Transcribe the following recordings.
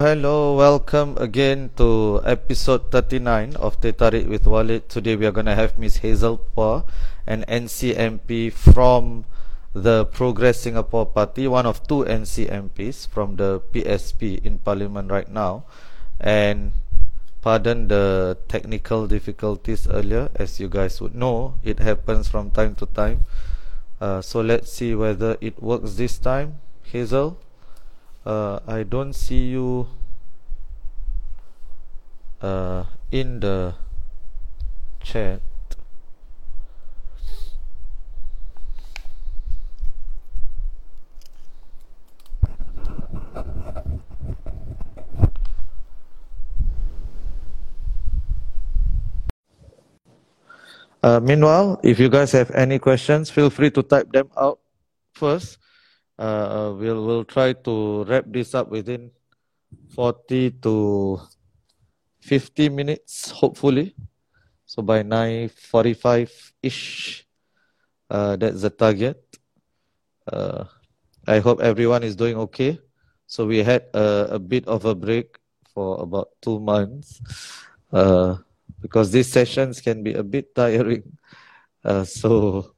Hello, welcome again to episode 39 of Teh with Walid. Today we are going to have Miss Hazel Poa, an NCMP from the Progress Singapore Party, one of two NCMPs from the PSP in Parliament right now. And pardon the technical difficulties earlier, as you guys would know, it happens from time to time. Uh, so let's see whether it works this time. Hazel? Uh, I don't see you uh, in the chat. Uh, meanwhile, if you guys have any questions, feel free to type them out first uh, we'll we'll try to wrap this up within 40 to 50 minutes hopefully. So by 9:45 ish uh, that's the target. Uh, i hope everyone is doing okay. So we had a, a bit of a break for about two months uh, because these sessions can be a bit tiring. Uh, so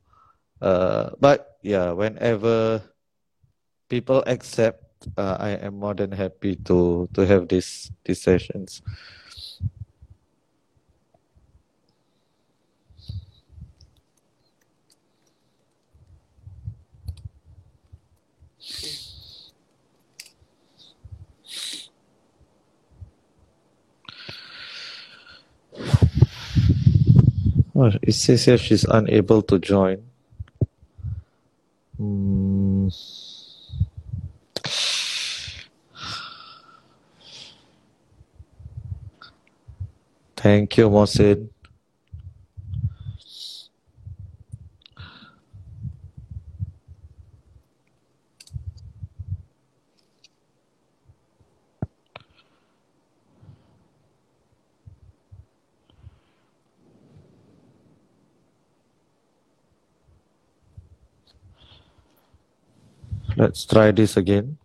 uh, but yeah whenever people accept, uh, I am more than happy to to have these these sessions. It says here she's unable to join. Mm. Thank you, Mohsin. Let's try this again.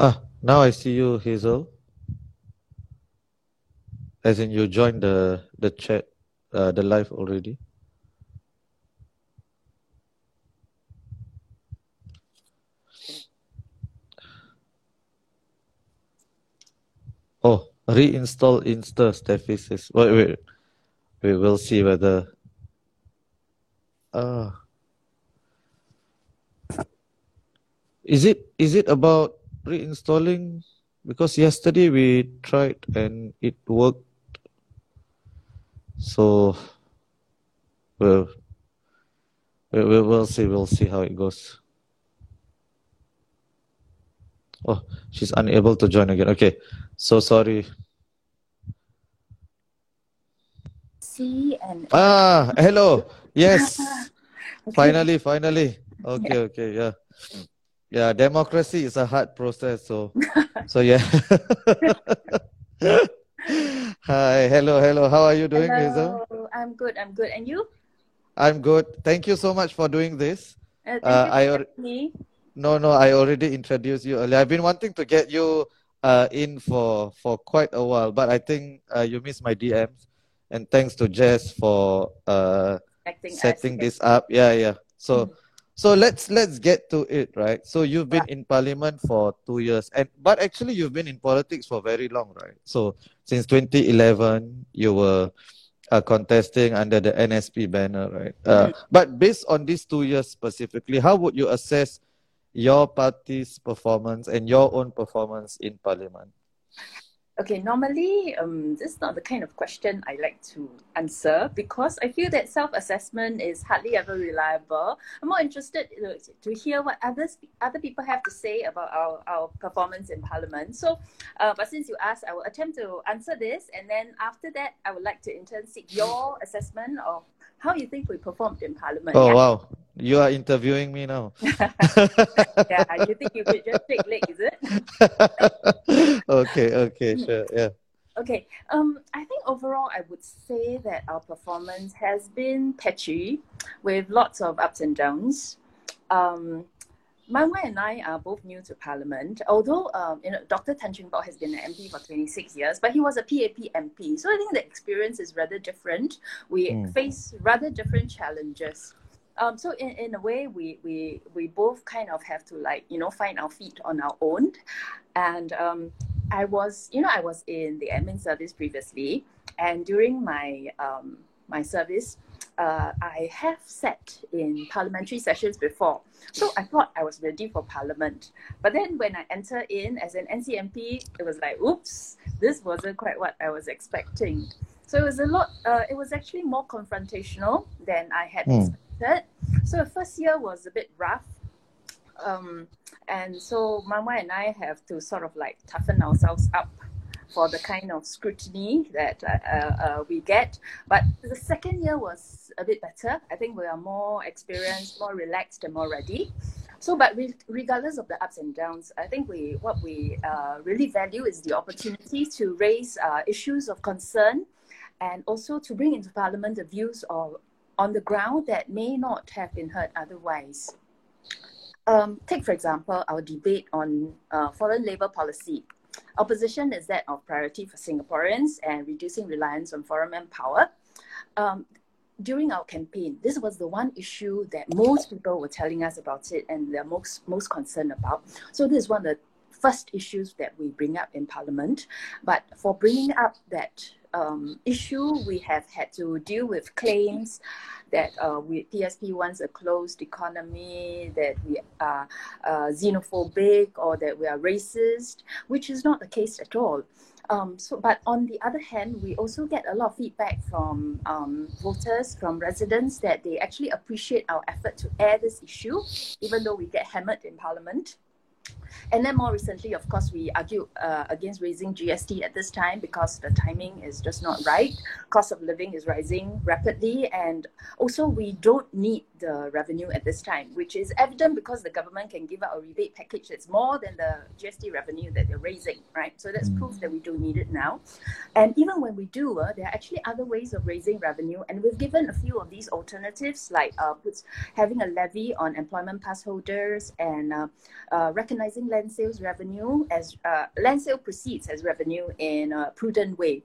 Ah, now I see you, Hazel. As in, you joined the the chat, uh, the live already. Oh, reinstall Insta, Steffi says. Wait, wait. We will see whether. Ah. Is it is it about reinstalling? Because yesterday we tried and it worked. So we'll we will we'll see we'll see how it goes. Oh, she's unable to join again. Okay, so sorry. See and Ah, hello. Yes, Okay. finally, finally. Okay, okay, yeah, yeah. Democracy is a hard process, so, so yeah. Hi, hello, hello. How are you doing, Hazel? I'm good. I'm good. And you? I'm good. Thank you so much for doing this. Uh, thank Uh, you I me. No, no, I already introduced you earlier. I've been wanting to get you uh, in for for quite a while, but I think uh, you missed my DMs. And thanks to Jess for uh, setting this up. Yeah, yeah. So, Mm. So let's let's get to it, right? So you've been Yeah. in Parliament for two years, and but actually you've been in politics for very long, right? So since 2011, you were uh, contesting under the NSP banner, right? Uh, but based on these two years specifically, how would you assess your party's performance and your own performance in Parliament? Okay, normally, um, this is not the kind of question I like to answer because I feel that self-assessment is hardly ever reliable. I'm more interested to, hear what others other people have to say about our, our performance in Parliament. So, uh, but since you asked, I will attempt to answer this, and then after that, I would like to in turn seek your assessment of how you think we performed in Parliament? Oh, yeah. wow. You are interviewing me now. yeah, you think you could just take leg, is it? okay, okay, sure, yeah. Okay, um, I think overall I would say that our performance has been patchy with lots of ups and downs. Um, Mun Wai and I are both new to Parliament, although um, you know, Dr. Tan Cheng Bock has been an MP for 26 years, but he was a PAP MP. So I think the experience is rather different. We mm. face rather different challenges. Um, so in, in a way, we, we, we both kind of have to like, you know, find our feet on our own. And um, I was, you know, I was in the admin service previously. And during my, um, my service, uh, I have sat in parliamentary sessions before. So I thought I was ready for parliament. But then when I entered in as an NCMP, it was like, oops, this wasn't quite what I was expecting. So it was a lot, uh, it was actually more confrontational than I had mm. expected. So the first year was a bit rough. Um, and so Mun Wai and I have to sort of like toughen ourselves up for the kind of scrutiny that uh, uh, we get. But the second year was a bit better. I think we are more experienced, more relaxed, and more ready. So, but re- regardless of the ups and downs, I think we what we uh, really value is the opportunity to raise uh, issues of concern, and also to bring into Parliament the views of on the ground that may not have been heard otherwise. Um, take, for example, our debate on uh, foreign labour policy. Our position is that of priority for Singaporeans and reducing reliance on foreign manpower. Um, during our campaign, this was the one issue that most people were telling us about it and they're most, most concerned about. So this is one of the first issues that we bring up in Parliament. But for bringing up that um, issue, we have had to deal with claims that uh, we, PSP wants a closed economy, that we are uh, xenophobic, or that we are racist, which is not the case at all. Um, so, but on the other hand, we also get a lot of feedback from um, voters, from residents, that they actually appreciate our effort to air this issue, even though we get hammered in Parliament. And then more recently, of course, we argue uh, against raising GST at this time because the timing is just not right. Cost of living is rising rapidly, and also we don't need the revenue at this time, which is evident because the government can give out a rebate package that's more than the GST revenue that they're raising, right? So that's mm. proof that we don't need it now. And even when we do, uh, there are actually other ways of raising revenue, and we've given a few of these alternatives, like uh, having a levy on employment pass holders and uh, uh recognizing land sales revenue as uh, land sale proceeds as revenue in a prudent way.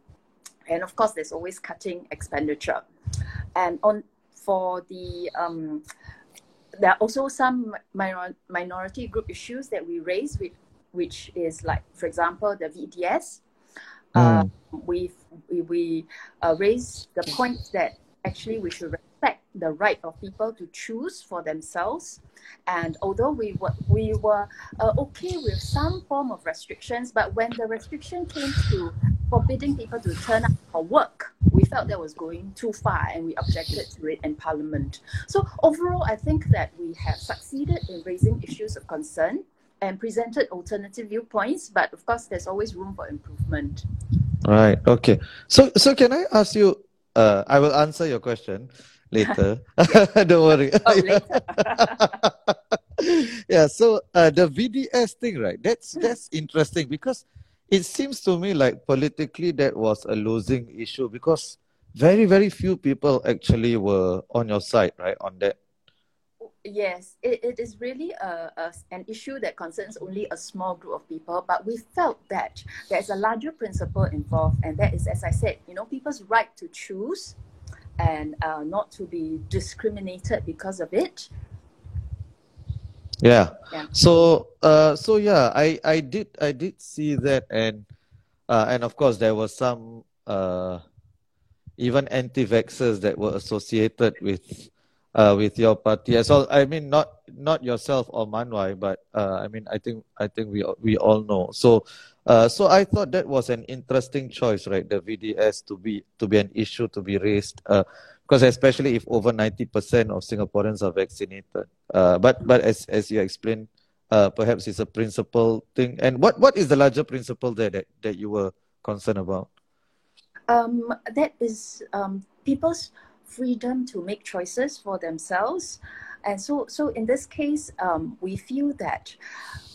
And of course, there's always cutting expenditure. And on for the um, there are also some minor, minority group issues that we raise, with, which is like, for example, the VDS. Mm. Uh, we we uh, raise the point that actually we should respect the right of people to choose for themselves. And although we were, we were uh, okay with some form of restrictions, but when the restriction came to forbidding people to turn up for work, we felt that was going too far and we objected to it in Parliament. So overall, I think that we have succeeded in raising issues of concern and presented alternative viewpoints, but of course, there's always room for improvement. Right. Okay. So, so can I ask you? Uh, I will answer your question later. Don't worry. Oh, later. yeah. So uh, the VDS thing, right? That's that's interesting because it seems to me like politically that was a losing issue because very very few people actually were on your side, right? On that. Yes, it, it is really a, a, an issue that concerns only a small group of people, but we felt that there's a larger principle involved, and that is, as I said, you know, people's right to choose and uh, not to be discriminated because of it. Yeah. yeah. So, uh, so yeah, I, I did, I did see that, and, uh, and of course there was some, uh, even anti-vaxxers that were associated with, uh, with your party well. I mean, not, not yourself or Mun Wai, but, uh, I mean, I think, I think we, we all know. So, uh, so I thought that was an interesting choice, right? The VDS to be to be an issue to be raised, uh, because especially if over ninety percent of Singaporeans are vaccinated. Uh, but but as as you explained, uh, perhaps it's a principle thing. And what what is the larger principle there that that you were concerned about? Um, that is um, people's freedom to make choices for themselves. And so, so in this case, um, we feel that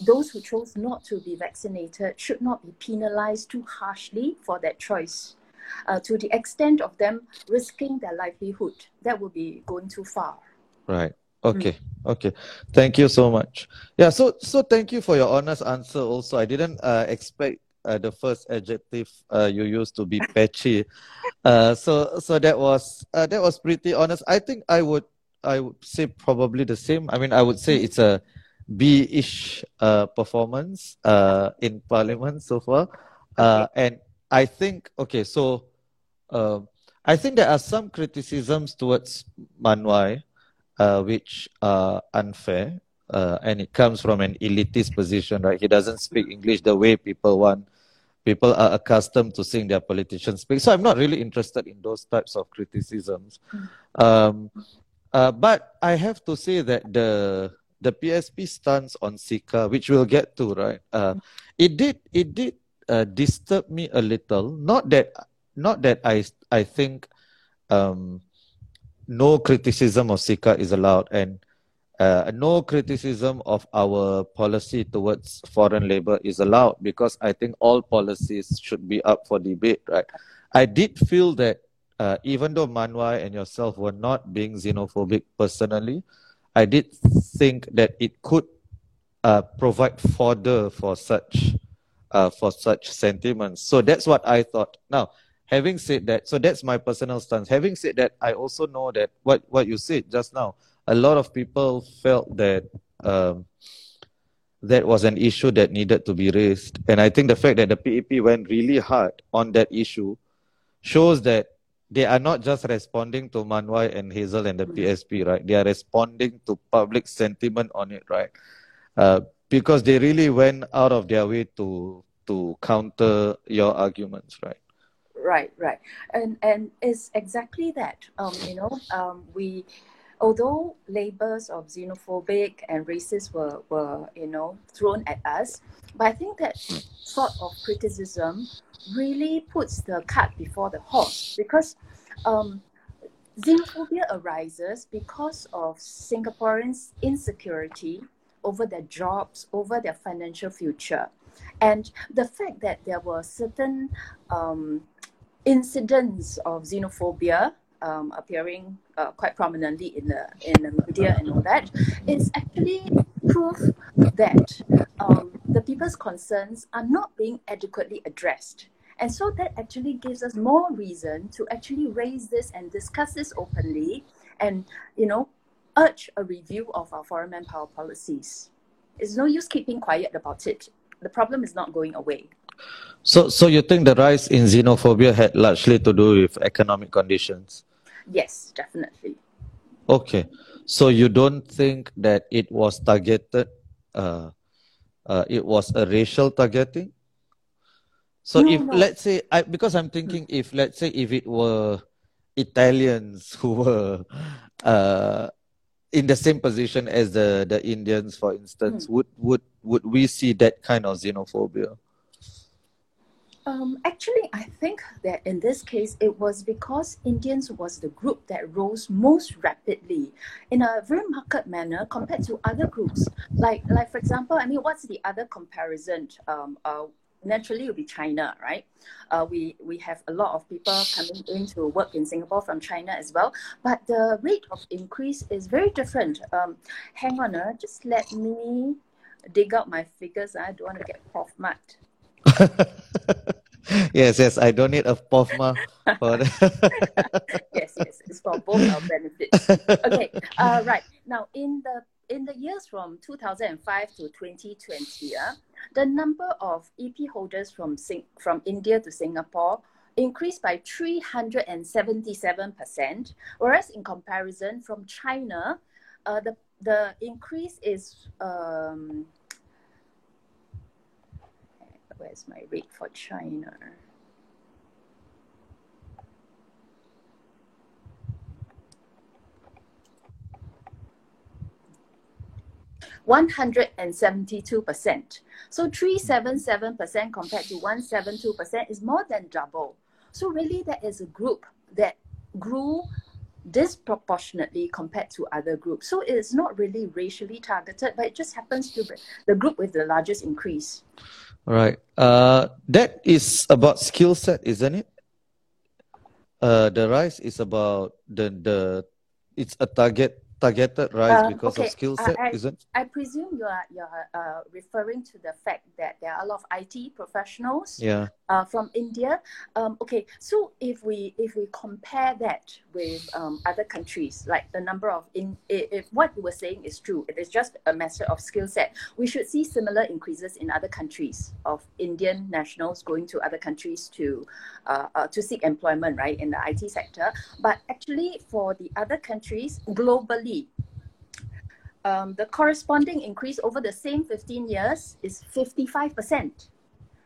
those who chose not to be vaccinated should not be penalized too harshly for that choice. Uh, to the extent of them risking their livelihood, that would be going too far. Right. Okay. Mm. Okay. Thank you so much. Yeah. So so thank you for your honest answer. Also, I didn't uh, expect uh, the first adjective uh, you used to be patchy. Uh, so so that was uh, that was pretty honest. I think I would I would say probably the same. I mean, I would say it's a B-ish uh, performance uh, in Parliament so far, uh, and I think okay. So uh, I think there are some criticisms towards Mun Wai, uh, which are unfair, uh, and it comes from an elitist position, right? He doesn't speak English the way people want. People are accustomed to seeing their politicians speak. So I'm not really interested in those types of criticisms. Um, uh, but I have to say that the the PSP stance on CECA, which we'll get to, right? Uh, it did it did uh, disturb me a little. Not that not that I I think um, no criticism of CECA is allowed, and uh, no criticism of our policy towards foreign labor is allowed because I think all policies should be up for debate, right? I did feel that uh, even though Mun Wai and yourself were not being xenophobic personally, I did think that it could uh, provide fodder for such uh, for such sentiments. So that's what I thought. Now, having said that, so that's my personal stance. Having said that, I also know that what what you said just now, a lot of people felt that. Um, that was an issue that needed to be raised. And I think the fact that the PAP went really hard on that issue shows that they are not just responding to Mun Wai and Hazel and the PSP, right? They are responding to public sentiment on it, right? Uh, because they really went out of their way to to counter your arguments, right? Right, right, and and it's exactly that. Um, you know, um, we, although labels of xenophobic and racist were were you know thrown at us, but I think that sort of criticism really puts the cart before the horse because um, xenophobia arises because of Singaporeans' insecurity over their jobs, over their financial future. And the fact that there were certain um, incidents of xenophobia um, appearing uh, quite prominently in the in the media and all that is actually proof that um, the people's concerns are not being adequately addressed. And so that actually gives us more reason to actually raise this and discuss this openly and, you know, urge a review of our foreign manpower policies. It's no use keeping quiet about it. The problem is not going away. So, so you think the rise in xenophobia had largely to do with economic conditions? Yes, definitely. Okay, so you don't think that it was targeted? Uh, uh, it was a racial targeting. So no, if no. let's say I because I'm thinking if let's say if it were Italians who were uh, in the same position as the, the Indians, for instance, mm. would would would we see that kind of xenophobia? Um, actually, I think that in this case, it was because Indians was the group that rose most rapidly in a very marked manner compared to other groups. Like, like for example, I mean, what's the other comparison? Um, uh, naturally will be China, right? Uh, we we have a lot of people coming in to work in Singapore from China as well, but the rate of increase is very different. Um, hang on, uh, just let me dig out my figures. I don't want to get POFMA'd. yes, yes, I don't need a POFMA for yes, yes, it's for both our benefits. Okay, uh, right. Now, in the in the years from 2005 to 2020, uh, the number of EP holders from, Sing- from India to Singapore increased by 377%, whereas in comparison from China, uh, the, the increase is, um, where's my rate for China? 172%. So 377% compared to 172% is more than double. So really that is a group that grew disproportionately compared to other groups. So it's not really racially targeted, but it just happens to be the group with the largest increase. Right. Uh, that is about skill set, isn't it? Uh, the rise is about the the it's a target targeted rise um, because okay. of skill set, I, isn't? I presume you are you are uh, referring to the fact that there are a lot of IT professionals yeah. Uh, from India. Um, okay, so if we if we compare that with um, other countries, like the number of in if, what you were saying is true, it is just a matter of skill set. We should see similar increases in other countries of Indian nationals going to other countries to uh, uh to seek employment, right, in the IT sector. But actually, for the other countries globally um, the corresponding increase over the same 15 years is 55%.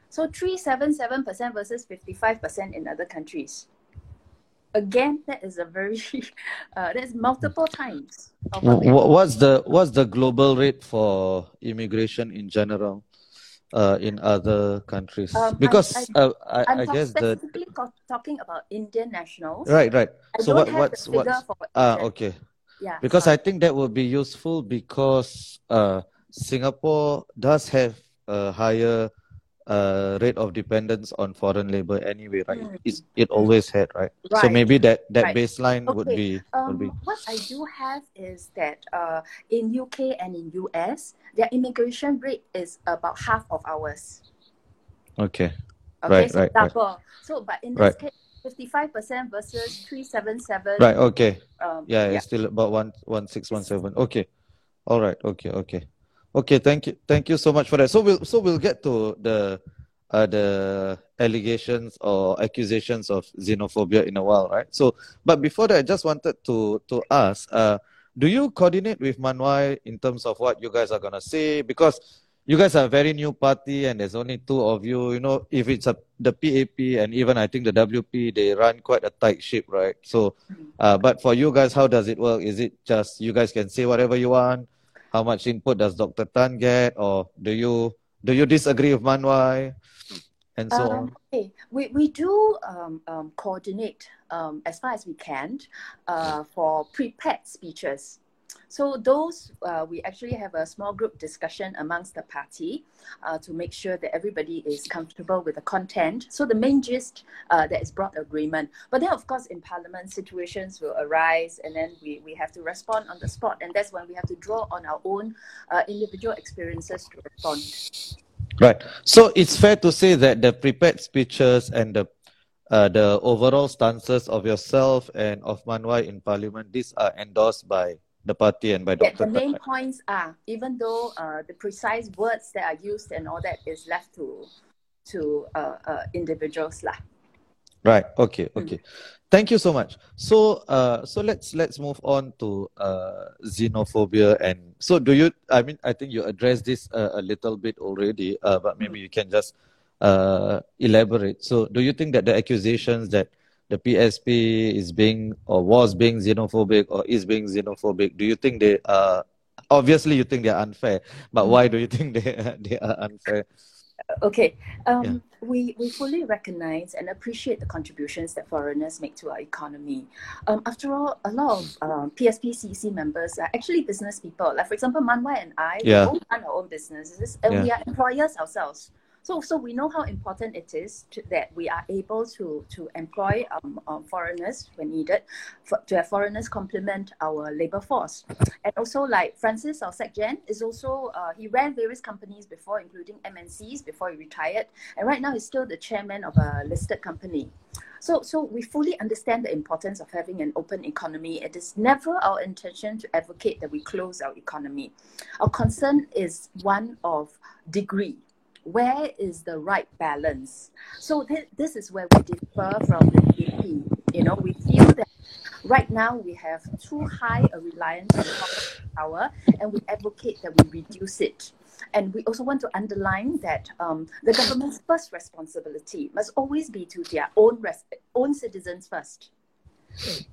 So 377% versus 55% in other countries. Again, that is a very, uh, that's multiple times. What's the, what's the global rate for immigration in general? Uh, in other countries um, because I, I, uh, I, I guess the talking about Indian nationals. Right, right. so what, what's what's ah okay yeah. Because sorry. I think that will be useful because uh, Singapore does have a higher uh, rate of dependence on foreign labor anyway, right? Mm. It's, it always had, right? right. So maybe that, that right. baseline okay. would be, um, would be. What I do have is that uh, in UK and in US, their immigration rate is about half of ours. Okay. Okay, right, so right, double. Right. So, but in this case, 55% versus 377. Right, okay. Um, yeah, yeah, it's still about one one six one seven. Okay. All right, okay, okay. Okay, thank you. Thank you so much for that. So we'll so we'll get to the uh, the allegations or accusations of xenophobia in a while, right? So but before that I just wanted to to ask, uh do you coordinate with Mun Wai in terms of what you guys are gonna say? Because you guys are a very new party and there's only two of you. You know, if it's a, the PAP and even I think the WP, they run quite a tight ship, right? So, uh, but for you guys, how does it work? Is it just you guys can say whatever you want? How much input does Dr. Tan get? Or do you do you disagree with Mun Wai? And so um, on. Okay, we, we do um, um, coordinate um, as far as we can uh, for prepared speeches. So those, uh, we actually have a small group discussion amongst the party uh, to make sure that everybody is comfortable with the content. So the main gist uh, that is broad agreement. But then, of course, in Parliament, situations will arise and then we, we have to respond on the spot. And that's when we have to draw on our own uh, individual experiences to respond. Right. So it's fair to say that the prepared speeches and the uh, the overall stances of yourself and of Mun Wai in Parliament, these are endorsed by the party and by yeah, Dr. The main points are, even though uh, the precise words that are used and all that is left to to uh, uh, individuals lah. Right. Okay. Mm. Okay. Mm. Thank you so much. So, uh, so let's let's move on to uh, xenophobia and so do you? I mean, I think you addressed this uh, a little bit already, uh, but maybe mm. you can just uh, elaborate. So, do you think that the accusations that the PSP is being or was being xenophobic or is being xenophobic? Do you think they are obviously you think they're unfair, but why do you think they they are unfair? Okay, um, yeah. we, we fully recognize and appreciate the contributions that foreigners make to our economy. Um, after all, a lot of um, PSPCC members are actually business people. Like, for example, Mun Wai and I, yeah. we run our own businesses and yeah. we are employers ourselves. So, so we know how important it is to, that we are able to, to employ um, um, foreigners when needed, for, to have foreigners complement our labor force. And also like Francis, our SecGen, is also, uh, he ran various companies before, including MNCs before he retired. And right now he's still the chairman of a listed company. So, so we fully understand the importance of having an open economy. It is never our intention to advocate that we close our economy. Our concern is one of degree where is the right balance? So th- this is where we differ from the DP. You know, we feel that right now we have too high a reliance on power, and we advocate that we reduce it. And we also want to underline that um, the government's first responsibility must always be to their own res- own citizens first.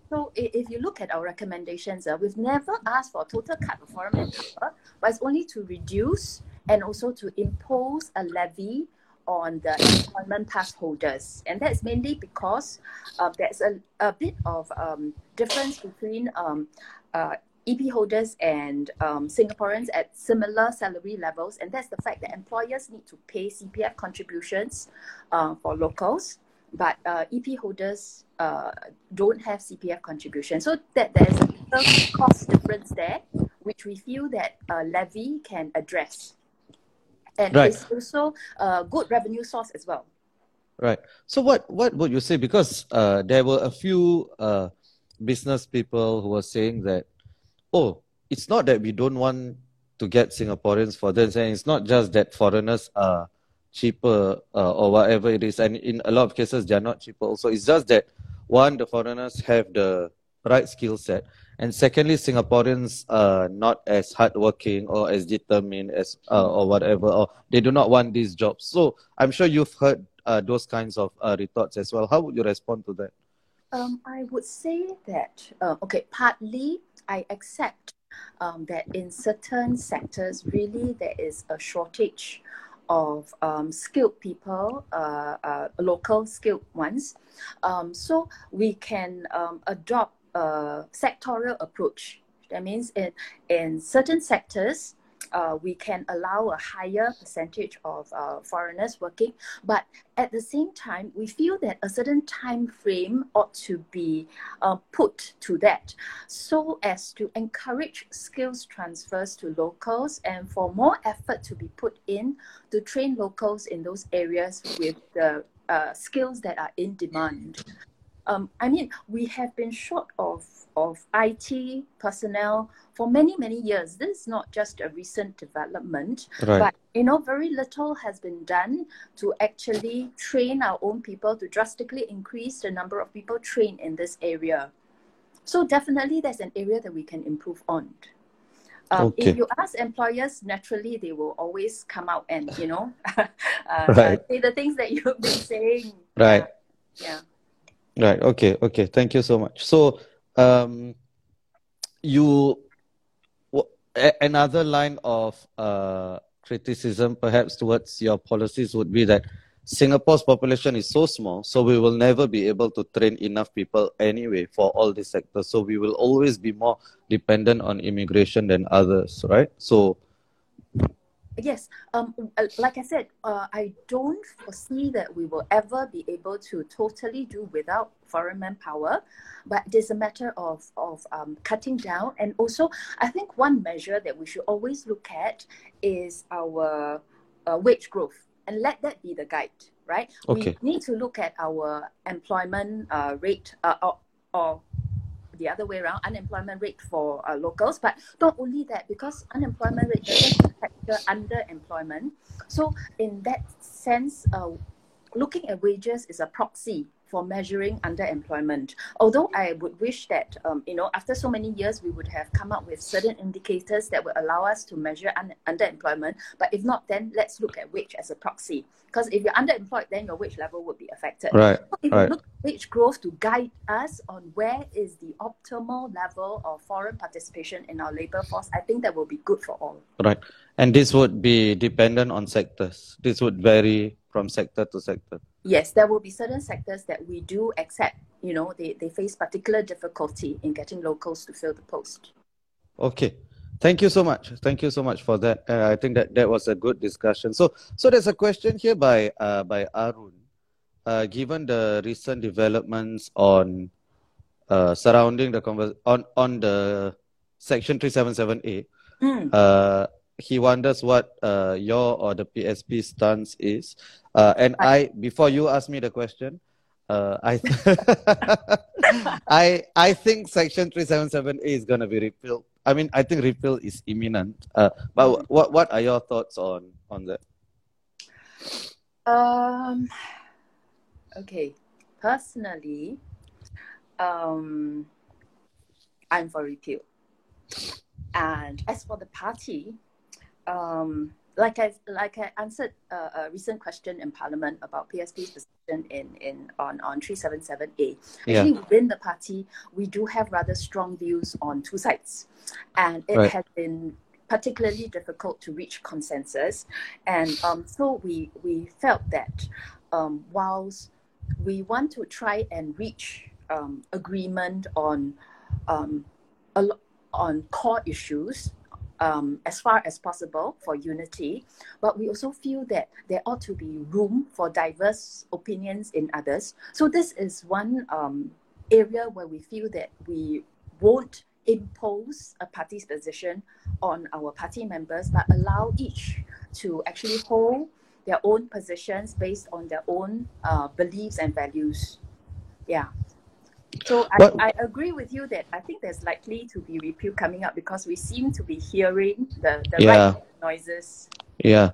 So if you look at our recommendations, uh, we've never asked for a total cut of foreign manpower, but it's only to reduce and also to impose a levy on the employment pass holders, and that's mainly because uh, there's a, a bit of um, difference between um, uh, EP holders and um, Singaporeans at similar salary levels, and that's the fact that employers need to pay CPF contributions uh, for locals, but uh, EP holders uh, don't have CPF contribution. So that there's a cost difference there, which we feel that uh, levy can address, and Right. it's also a good revenue source as well. Right. So what what would you say? Because uh, there were a few uh, business people who were saying that, oh, it's not that we don't want to get Singaporeans for this, and it's not just that foreigners are cheaper uh, or whatever it is, and in a lot of cases they are not cheaper. Also, it's just that one, the foreigners have the right skill set, and secondly, Singaporeans are not as hardworking or as determined as uh, or whatever, or they do not want these jobs. So I'm sure you've heard uh, those kinds of uh, retorts as well. How would you respond to that? Um, I would say that uh, okay, partly I accept um, that in certain sectors, really there is a shortage of um, skilled people, uh, uh, local skilled ones. Um, so we can um, adopt a sectorial approach. That means in in certain sectors. Uh, we can allow a higher percentage of uh, foreigners working, but at the same time, we feel that a certain time frame ought to be uh, put to that so as to encourage skills transfers to locals and for more effort to be put in to train locals in those areas with the uh, skills that are in demand. Um, I mean, we have been short of, of IT personnel for many, many years. This is not just a recent development, Right. but you know, very little has been done to actually train our own people to drastically increase the number of people trained in this area. So definitely, there's an area that we can improve on. Um, Okay. If you ask employers, naturally they will always come out and you know uh, uh, Right. say the things that you've been saying. Right. Yeah. Right. Okay. Okay. Thank you so much. So, um, you another line of uh, criticism, perhaps towards your policies, would be that Singapore's population is so small, so we will never be able to train enough people anyway for all these sectors. So we will always be more dependent on immigration than others, right? So, Yes, um, uh, like I said, uh, I don't foresee that we will ever be able to totally do without foreign manpower, but it is a matter of of um, cutting down. And also, I think one measure that we should always look at is our uh, wage growth, and let that be the guide, right? Okay. We need to look at our employment uh, rate, uh, or, or the other way around, unemployment rate for uh, locals. But not only that, because unemployment rate doesn't factor underemployment. So in that sense, uh, looking at wages is a proxy for measuring underemployment. Although I would wish that, um, you know, after so many years, we would have come up with certain indicators that would allow us to measure un- underemployment. But if not, then let's look at wage as a proxy. Because if you're underemployed, then your wage level would be affected. right. If Right. we look at wage growth to guide us on where is the optimal level of foreign participation in our labor force, I think that will be good for all. Right. And this would be dependent on sectors. This would vary from sector to sector. Yes, there will be certain sectors that we do accept, you know, they, they face particular difficulty in getting locals to fill the post. Okay. Thank you so much. Thank you so much for that. Uh, I think that that was a good discussion. So, so there's a question here by uh, by Arun. Uh, given the recent developments on uh, surrounding the convers on on the Section 377A, Mm. uh, he wonders what uh, your or the PSP stance is. Uh, and I, before you ask me the question, uh, I, I, I think Section 377A is going to be repealed. I mean, I think repeal is imminent. Uh, but what, what are your thoughts on, on that? Um, okay, personally, um, I'm for repeal. And as for the party, um, like I like I answered a, a recent question in Parliament about PSP's position in, in on on three seven seven A. Actually, within the party, we do have rather strong views on two sides, and it Right. has been particularly difficult to reach consensus. And um, so we, we felt that um, whilst we want to try and reach um, agreement on, um, on core issues, um, as far as possible for unity, but we also feel that there ought to be room for diverse opinions in others. So this is one um, area where we feel that we won't impose a party's position on our party members, but allow each to actually hold their own positions based on their own uh, beliefs and values. Yeah. So I, I agree with you that I think there's likely to be repeal coming up because we seem to be hearing the, the yeah. right noises. Yeah.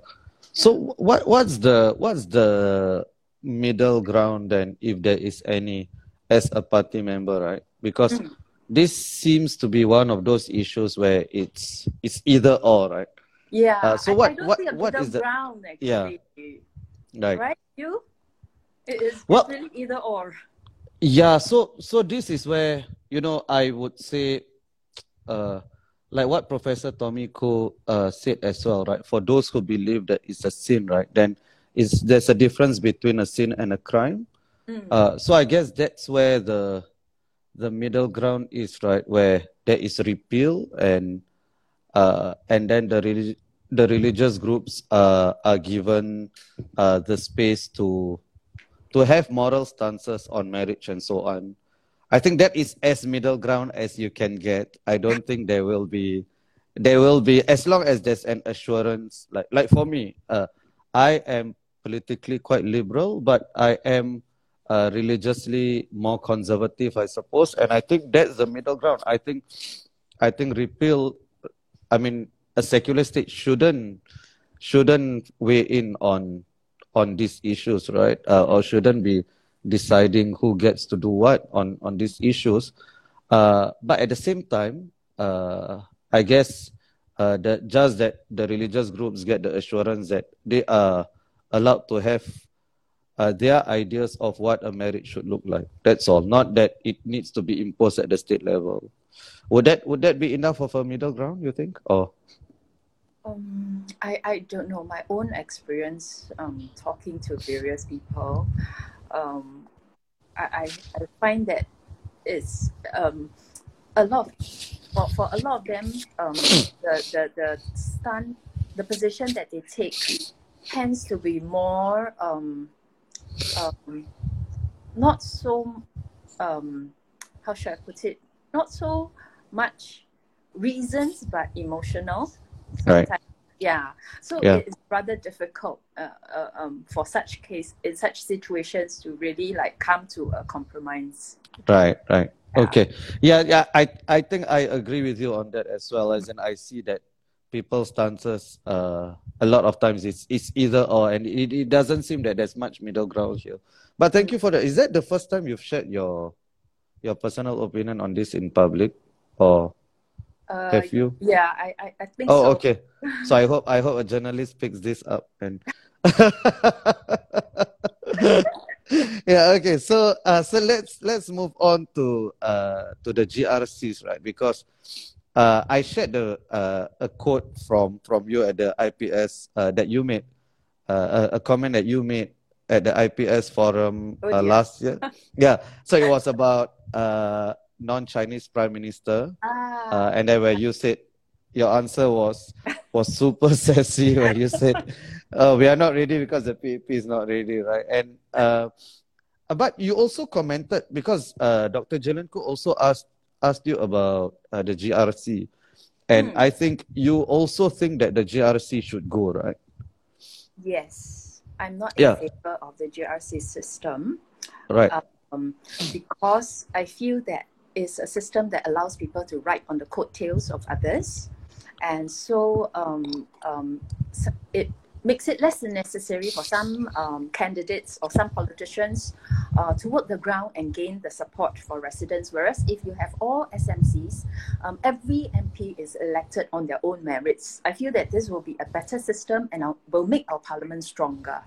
So what what's the what's the middle ground then if there is any as a party member, right? Because mm. this seems to be one of those issues where it's it's either or, right? Yeah. Uh, so what I what what is the middle ground actually? Yeah. Right. Right. You. It is well, really either or. Yeah. So so this is where you know I would say, uh, like what Professor Tommy Koh uh, said as well, right? For those who believe that it's a sin, right? Then is there's a difference between a sin and a crime. Mm. Uh, so I guess that's where the the middle ground is, right? Where there is repeal and uh, and then the relig- the religious groups uh, are given uh, the space to to have moral stances on marriage and so on. I think that is as middle ground as you can get. I don't think there will be there will be as long as there's an assurance like like for me uh, i am politically quite liberal but i am uh, religiously more conservative, I suppose. And I think that's the middle ground. I think, I think repeal. I mean, a secular state shouldn't shouldn't weigh in on on these issues, right? Uh, or shouldn't be deciding who gets to do what on on these issues. Uh, but at the same time, uh, I guess uh, that just that the religious groups get the assurance that they are allowed to have uh, their ideas of what a marriage should look like. That's all. Not that it needs to be imposed at the state level. Would that would that be enough of a middle ground? You think? Or um, I I don't know. My own experience um, talking to various people, um, I, I I find that it's um, a lot for for a lot of them um, the the the stand the position that they take tends to be more um, um, not so um, how should I put it? Not so much reasons, but emotional. Sometimes. Right. Yeah. So yeah. it's rather difficult uh, uh, um, for such case in such situations to really like come to a compromise. Right. Right. Yeah. Okay. Yeah. Yeah. I I think I agree with you on that as well. As in, I see that people's stances uh, a lot of times it's it's either or and it, it doesn't seem that there's much middle ground here but thank you for that is that the first time you've shared your your personal opinion on this in public or uh, have you yeah i i, I think oh so. okay so i hope i hope a journalist picks this up and yeah okay so uh so let's let's move on to uh to the grcs right because uh, I shared the, uh, a quote from, from you at the IPS uh, that you made, uh, a, a, comment that you made at the IPS forum oh, uh, yeah. last year. yeah, so it was about uh, non-Chinese prime minister, ah. and then where you said your answer was was super sassy where you said oh, we are not ready because the PAP is not ready, right? And but you also commented because Dr. Gillian Koh also asked asked you about uh, the GRC, and mm. I think you also think that the GRC should go, right? Yes, I'm not in yeah. favor of the GRC system. Right. Um, because I feel that it's a system that allows people to ride on the coattails of others, and so um, um, it makes it less necessary for some um, candidates or some politicians uh, to work the ground and gain the support for residents. Whereas if you have all SMCs, um, every MP is elected on their own merits. I feel that this will be a better system and will make our parliament stronger.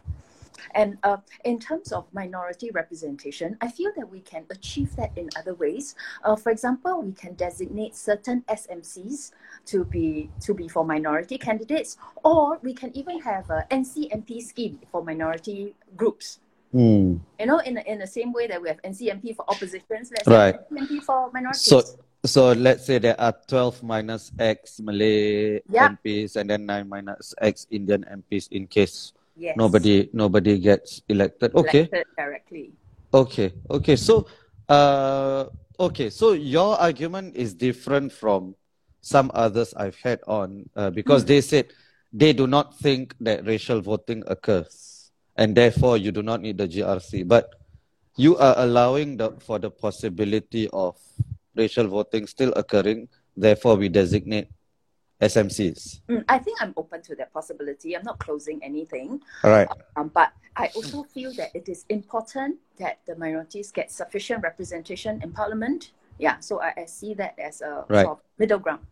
And uh, in terms of minority representation, I feel that we can achieve that in other ways. Uh, for example, we can designate certain SMCs to be to be for minority candidates, or we can even have a NCMP scheme for minority groups. Mm. You know, in the, in the same way that we have NCMP for oppositions, let's Right. have NCMP for minorities. So, so let's say there are 12 minus X Malay Yeah. MPs and then 9 minus X Indian MPs in case yes. nobody nobody gets elected. Okay. elected directly. Okay. Okay. So, uh, okay. So your argument is different from some others I've had on uh, because Mm. they said they do not think that racial voting occurs, and therefore you do not need the GRC. But you are allowing the for the possibility of racial voting still occurring. Therefore, we designate SMCs. Mm, I think I'm open to that possibility. I'm not closing anything. All right. Um, but I also feel that it is important that the minorities get sufficient representation in parliament. Yeah, so I, I see that as a Right. sort of middle ground.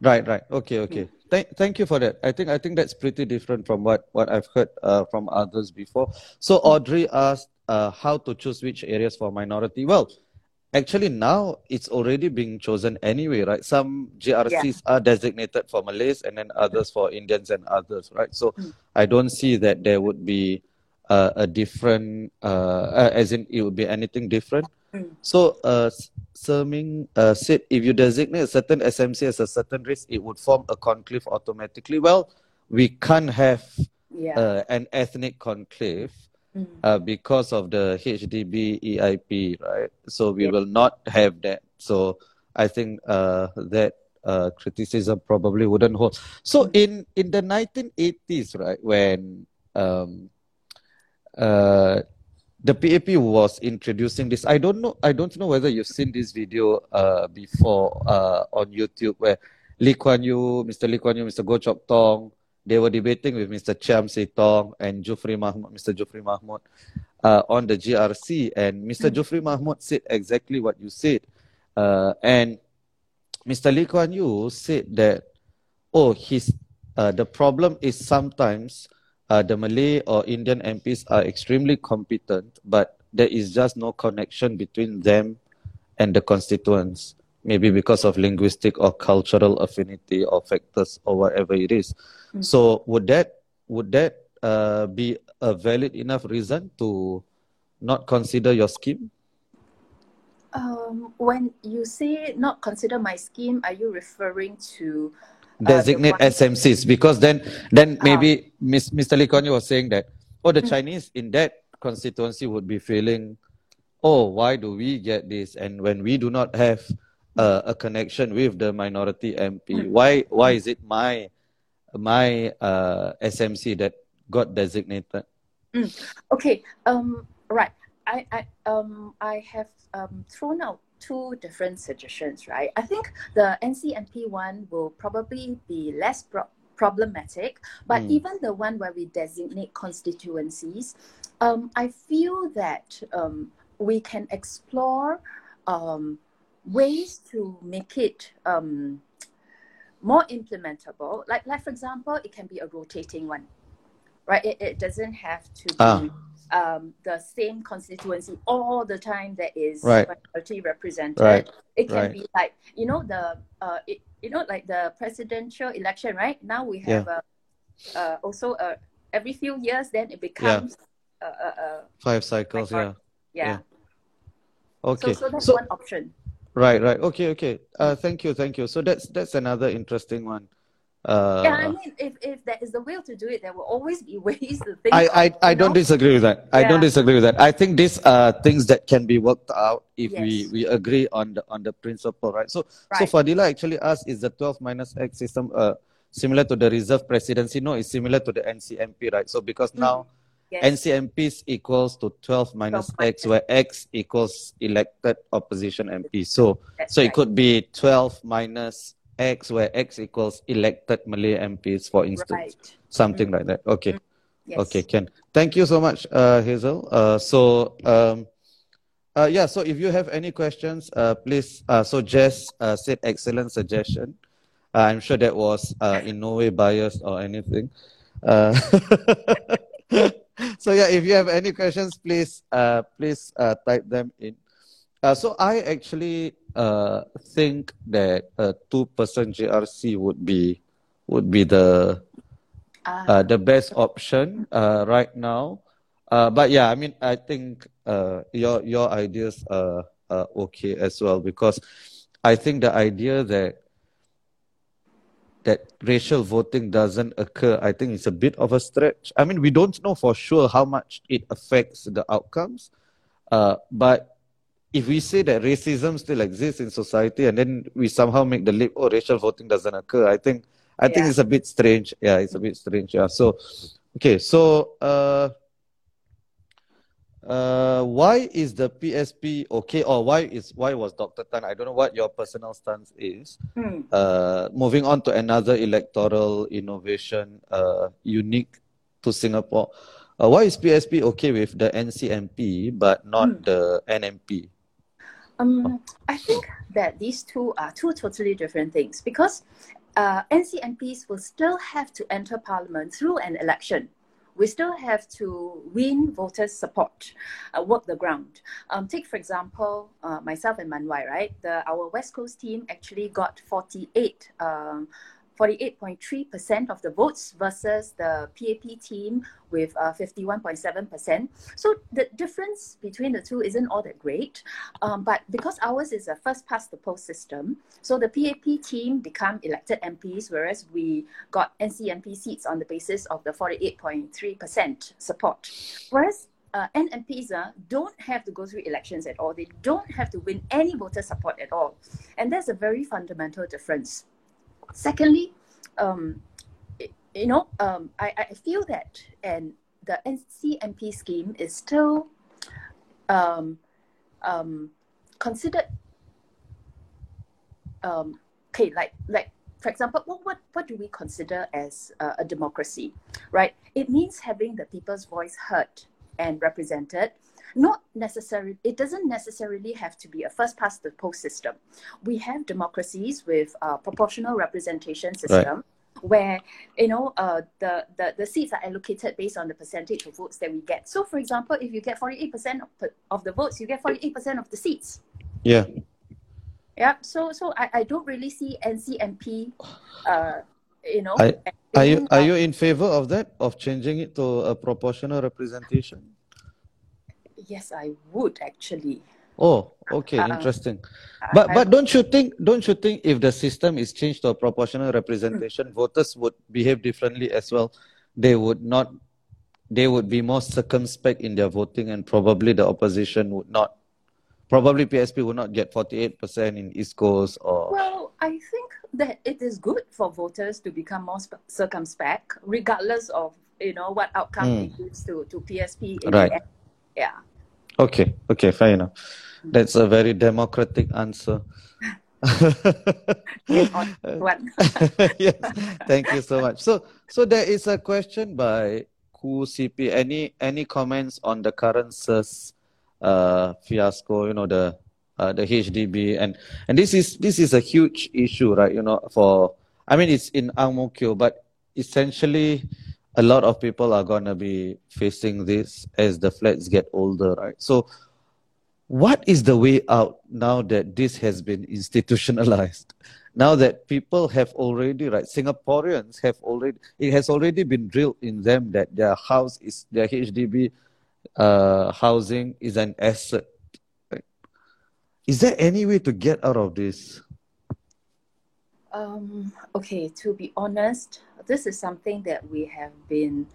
Right, right. Okay, okay. Thank, thank you for that. I think, I think that's pretty different from what, what I've heard uh, from others before. So Audrey asked uh, how to choose which areas for minority. Well, actually now it's already being chosen anyway, right? Some GRCs are designated for Malays and then others for Indians and others, right? So Mm. I don't see that there would be uh, a different, uh, uh, as in it would be anything different. Mm. So, uh, Serming uh, said if you designate a certain SMC as a certain race, it would form a conclave automatically. Well, we can't have Yeah. uh, an ethnic conclave Mm. uh, because of the HDB EIP, right? So we Yeah. will not have that. So I think uh, that uh, criticism probably wouldn't hold. So in in the 1980s, right, when um, uh, the PAP was introducing this, I don't know. I don't know whether you've seen this video uh, before uh, on YouTube where Lee Kuan Yew, Mr. Lee Kuan Yew, Mr. Goh Chok Tong, they were debating with Mr. Chiam See Tong and Jufrie Mahmood, Mr. Jufrie Mahmood, uh, on the GRC. And Mr. Jufrie Mahmood said exactly what you said. Uh, and Mr. Lee Kuan Yew said that, oh, his, uh, the problem is sometimes uh, the Malay or Indian MPs are extremely competent, but there is just no connection between them and the constituents, maybe because of linguistic or cultural affinity or factors or whatever it is. Mm. So would that would that uh, be a valid enough reason to not consider your scheme? Um, when you say not consider my scheme, are you referring to uh, Designate SMCs because then then Ah. maybe Miss, Mr. Lee Kuan Yew was saying that oh the Mm. Chinese in that constituency would be feeling oh why do we get this and when we do not have uh, a connection with the minority MP Mm. why why is it my my uh, SMC that got designated? Okay. Um. Right. I. I. Um. I have um thrown out two different suggestions. Right. I think the NCMP one will probably be less pro- problematic, but Mm. even the one where we designate constituencies, um, I feel that um we can explore um ways to make it um more implementable. Like, like for example, it can be a rotating one, right? It, it doesn't have to be Ah. um, the same constituency all the time that is Right. minority represented. Right, It can right. be like you know the uh, it, you know like the presidential election, right? Now we have a, uh, also a, every few years, then it becomes a, a, a Five cycles, yeah. Yeah. Yeah. Okay. So, so that's So one option. Right, right. Okay, okay. Uh, thank you, thank you. So that's that's another interesting one. Uh, yeah, I mean, if, if there is the will to do it, there will always be ways to think. I, I, I don't know? disagree with that. I don't disagree with that. I think these are things that can be worked out if we, Yes. we agree on the on the principle, right? So so Right. Fadila actually asked, is the 12 minus X system uh, similar to the reserve presidency? No, it's similar to the NCMP, right? So because Mm. now Yes. NCMPs equals to 12 minus 12 X, where X equals elected opposition MP. So That's so it could be 12 minus X, where X equals elected Malay MPs, for instance, Right. something like that. Okay. Yes. Okay, Ken. Thank you so much, uh, Hazel. Uh, so, um, uh, yeah, so if you have any questions, uh, please, uh, so Jess uh, said excellent suggestion. Uh, I'm sure that was uh, in no way biased or anything. So yeah, if you have any questions, please uh, please uh, type them in. Uh, so I actually uh, think that a two-person GRC would be would be the ah. uh, the best option uh, right now. Uh, but yeah, I mean, I think uh, your your ideas are, are okay as well because I think the idea that that racial voting doesn't occur, I think it's a bit of a stretch. I mean, we don't know for sure how much it affects the outcomes, uh, but if we say that racism still exists in society and then we somehow make the leap, oh, racial voting doesn't occur, I think I yeah. think it's a bit strange. Yeah, it's a bit strange. Yeah. So, okay. So, uh, uh, why is the PSP okay, or why is why was Dr. Tan? I don't know what your personal stance is. Hmm. Uh, moving on to another electoral innovation, uh, unique to Singapore. Uh, why is PSP okay with the NCMP but not hmm. the NMP? Um, I think that these two are two totally different things because uh, NCMPs will still have to enter parliament through an election we still have to win voters' support, uh, work the ground. Um, take, for example, uh, myself and Mun Wai, right? The, our West Coast team actually got 48 um, 48.3% of the votes versus the PAP team with uh, 51.7%. So the difference between the two isn't all that great. Um, but because ours is a first past the post system, so the PAP team become elected MPs, whereas we got NCMP seats on the basis of the 48.3% support. Whereas uh, NMPs uh, don't have to go through elections at all. They don't have to win any voter support at all. And that's a very fundamental difference. Secondly, um, you know, um, I, I feel that and the NCMP scheme is still um, um, considered um, okay, like like for example, what what, what do we consider as uh, a democracy, right? It means having the people's voice heard and represented not necessarily it doesn't necessarily have to be a first past the post system. We have democracies with a proportional representation system right. where you know uh, the, the the seats are allocated based on the percentage of votes that we get. So for example if you get 48% of, of the votes you get 48% of the seats. Yeah. Yeah so so i, I don't really see ncmp uh, you know. I, are you are you in favor of that of changing it to a proportional representation yes, I would actually. Oh, okay, uh, interesting. But I, but don't you think don't you think if the system is changed to a proportional representation, mm. voters would behave differently as well? They would not. They would be more circumspect in their voting, and probably the opposition would not. Probably PSP would not get forty eight percent in East Coast or. Well, I think that it is good for voters to become more circumspect, regardless of you know what outcome mm. it gives to to PSP. right. Yeah. Okay, okay, fair enough. That's a very democratic answer. yes, thank you so much. So, so there is a question by Ku CP. Any any comments on the current SERS uh, fiasco? You know the uh, the HDB and and this is this is a huge issue, right? You know, for I mean it's in Ang Mo Kio, but essentially a lot of people are going to be facing this as the flats get older, right? So, what is the way out now that this has been institutionalized? Now that people have already, right, Singaporeans have already, it has already been drilled in them that their house is, their HDB uh, housing is an asset. Is there any way to get out of this? Um, okay, to be honest, this is something that we have been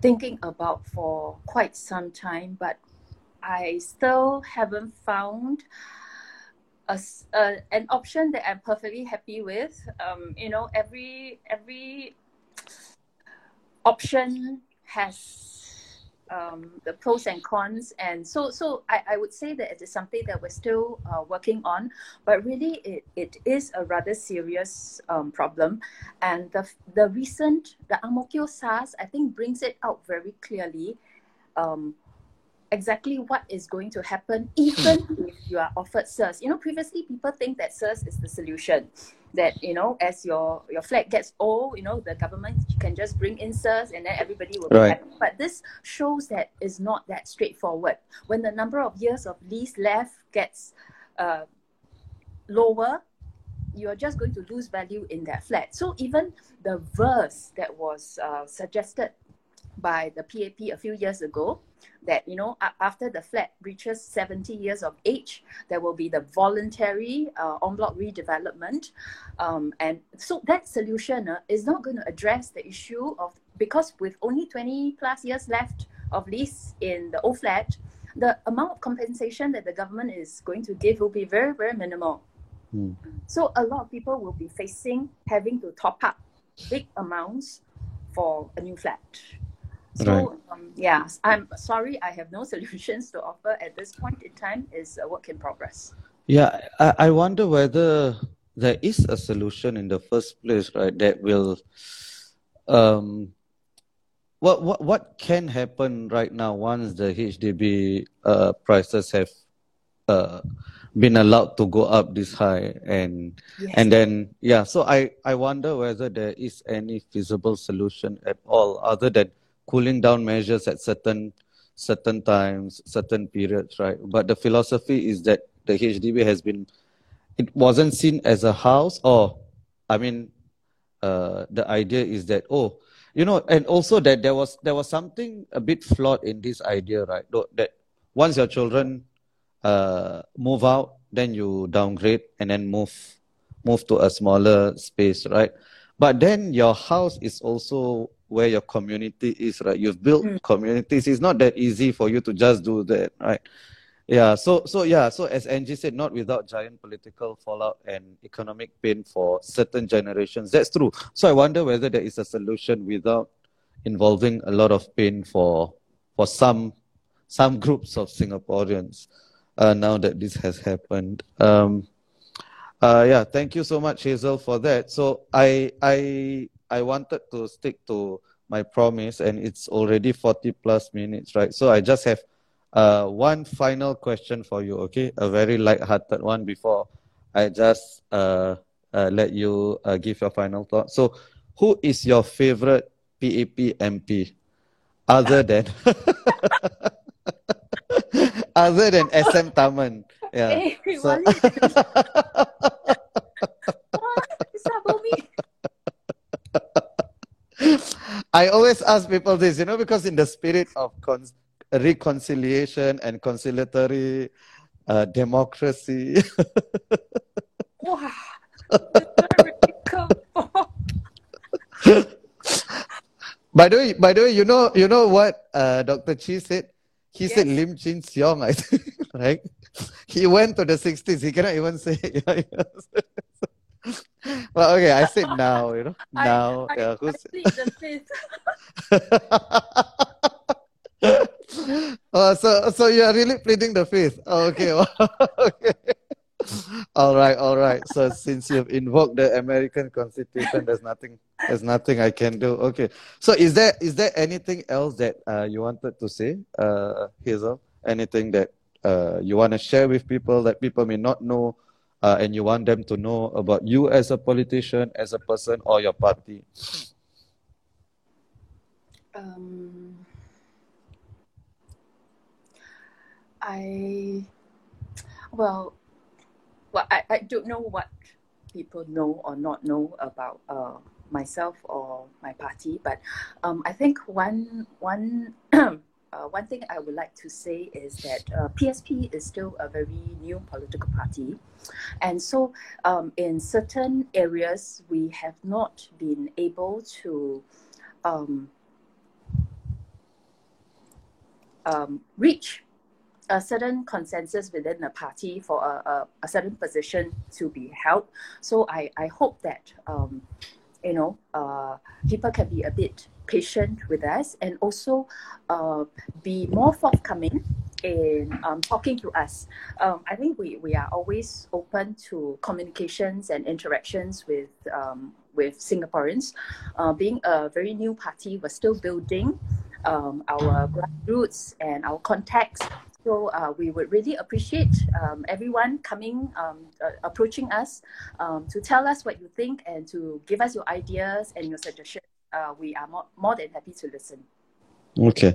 thinking about for quite some time, but I still haven't found a, an option that I'm perfectly happy with. Um, you know, every every option has um, the pros and cons. And so, so I, I would say that it is something that we're still uh, working on, but really it, it is a rather serious um, problem. And the, the recent, the Ang Mo Kio SERS, I think brings it out very clearly. Um, exactly what is going to happen even if you are offered SERS. You know, previously people think that SERS is the solution that you know as your your flat gets old you know the government can just bring in SERS and then everybody will be happy. But this shows that it's not that straightforward. When the number of years of lease left gets uh, lower you're just going to lose value in that flat. So even the VERS that was uh, suggested by the PAP a few years ago that you know after the flat reaches 70 years of age there will be the voluntary uh, en bloc redevelopment. Um, and so that solution uh, is not going to address the issue of because with only 20 plus years left of lease in the old flat the amount of compensation that the government is going to give will be very very minimal. Hmm. so a lot of people will be facing having to top up big amounts for a new flat so Right. um, yeah, I'm sorry, I have no solutions to offer at this point in time. Is a work in progress. Yeah, I, I wonder whether there is a solution in the first place, right? That will, um, what what what can happen right now once the HDB uh, prices have uh, been allowed to go up this high, and Yes. and then yeah, so I I wonder whether there is any feasible solution at all other than cooling down measures at certain certain times, certain periods, right? But the philosophy is that the HDB has been, it wasn't seen as a house, or I mean, uh, the idea is that oh, you know, and also that there was there was something a bit flawed in this idea, right? That once your children uh, move out, then you downgrade and then move move to a smaller space, right? But then your house is also where your community is, right? You've built Mm. communities. It's not that easy for you to just do that, right? Yeah. So so yeah. So as Angie said, not without giant political fallout and economic pain for certain generations. That's true. So I wonder whether there is a solution without involving a lot of pain for for some some groups of Singaporeans. Uh, now that this has happened. Um, uh, yeah, thank you so much, Hazel, for that. So I I I wanted to stick to my promise, and it's already forty plus minutes, right? So I just have uh, one final question for you, okay? A very light-hearted one before I just uh, uh, let you uh, give your final thought. So, who is your favorite PAP MP other than other than SM Tharman? Yeah. Eh, So- I always ask people this, you know, because in the spirit of con- reconciliation and conciliatory uh, democracy, Wow. By the way, by the way, you know, you know what uh, Dr. Chee said? He said Lim Chin Siong, I think, right? He went to the 60s. He cannot even say. well, okay, I said now, you know, now. I, yeah, I who's the fifth. oh, so so you are really pleading the fifth. Oh, okay. okay. All right, all right. So since you've invoked the American Constitution, there's nothing there's nothing I can do. Okay. So is there is there anything else that uh, you wanted to say, uh, Hazel? Anything that uh, you want to share with people that people may not know, uh, and you want them to know about you as a politician, as a person, or your party? Um, I well, well, I, I don't know what people know or not know about uh, myself or my party, but um, I think one one uh, one thing I would like to say is that uh, PSP is still a very new political party, and so um, in certain areas we have not been able to. Um, um, reach a certain consensus within the party for a, a, a certain position to be held. So I, I hope that um, you know uh, people can be a bit patient with us and also uh, be more forthcoming in um, talking to us. Um, I think we, we are always open to communications and interactions with um, with Singaporeans. Uh, being a very new party, we're still building um, our grassroots and our contacts So uh, we would really appreciate um, everyone coming, um, uh, approaching us to tell us what you think and to give us your ideas and your suggestions. Uh, we are more, more than happy to listen. Okay,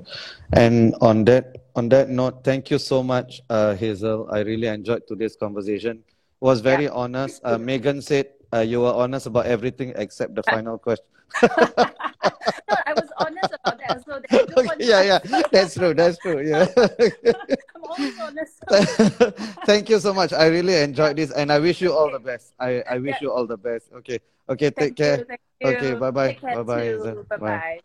and on that on that note, thank you so much, uh, Hazel. I really enjoyed today's conversation. It was very yeah. honest. Uh, Megan said uh, you were honest about everything except the final question. no, I was honest about that. So that okay, yeah, yeah, that's true. That's true. Yeah. I'm always honest. Thank you so much. I really enjoyed this, and I wish you all the best. I, I wish you all the best. Okay. Okay. Take Thank care. You, okay. Bye bye. Bye bye. Bye bye.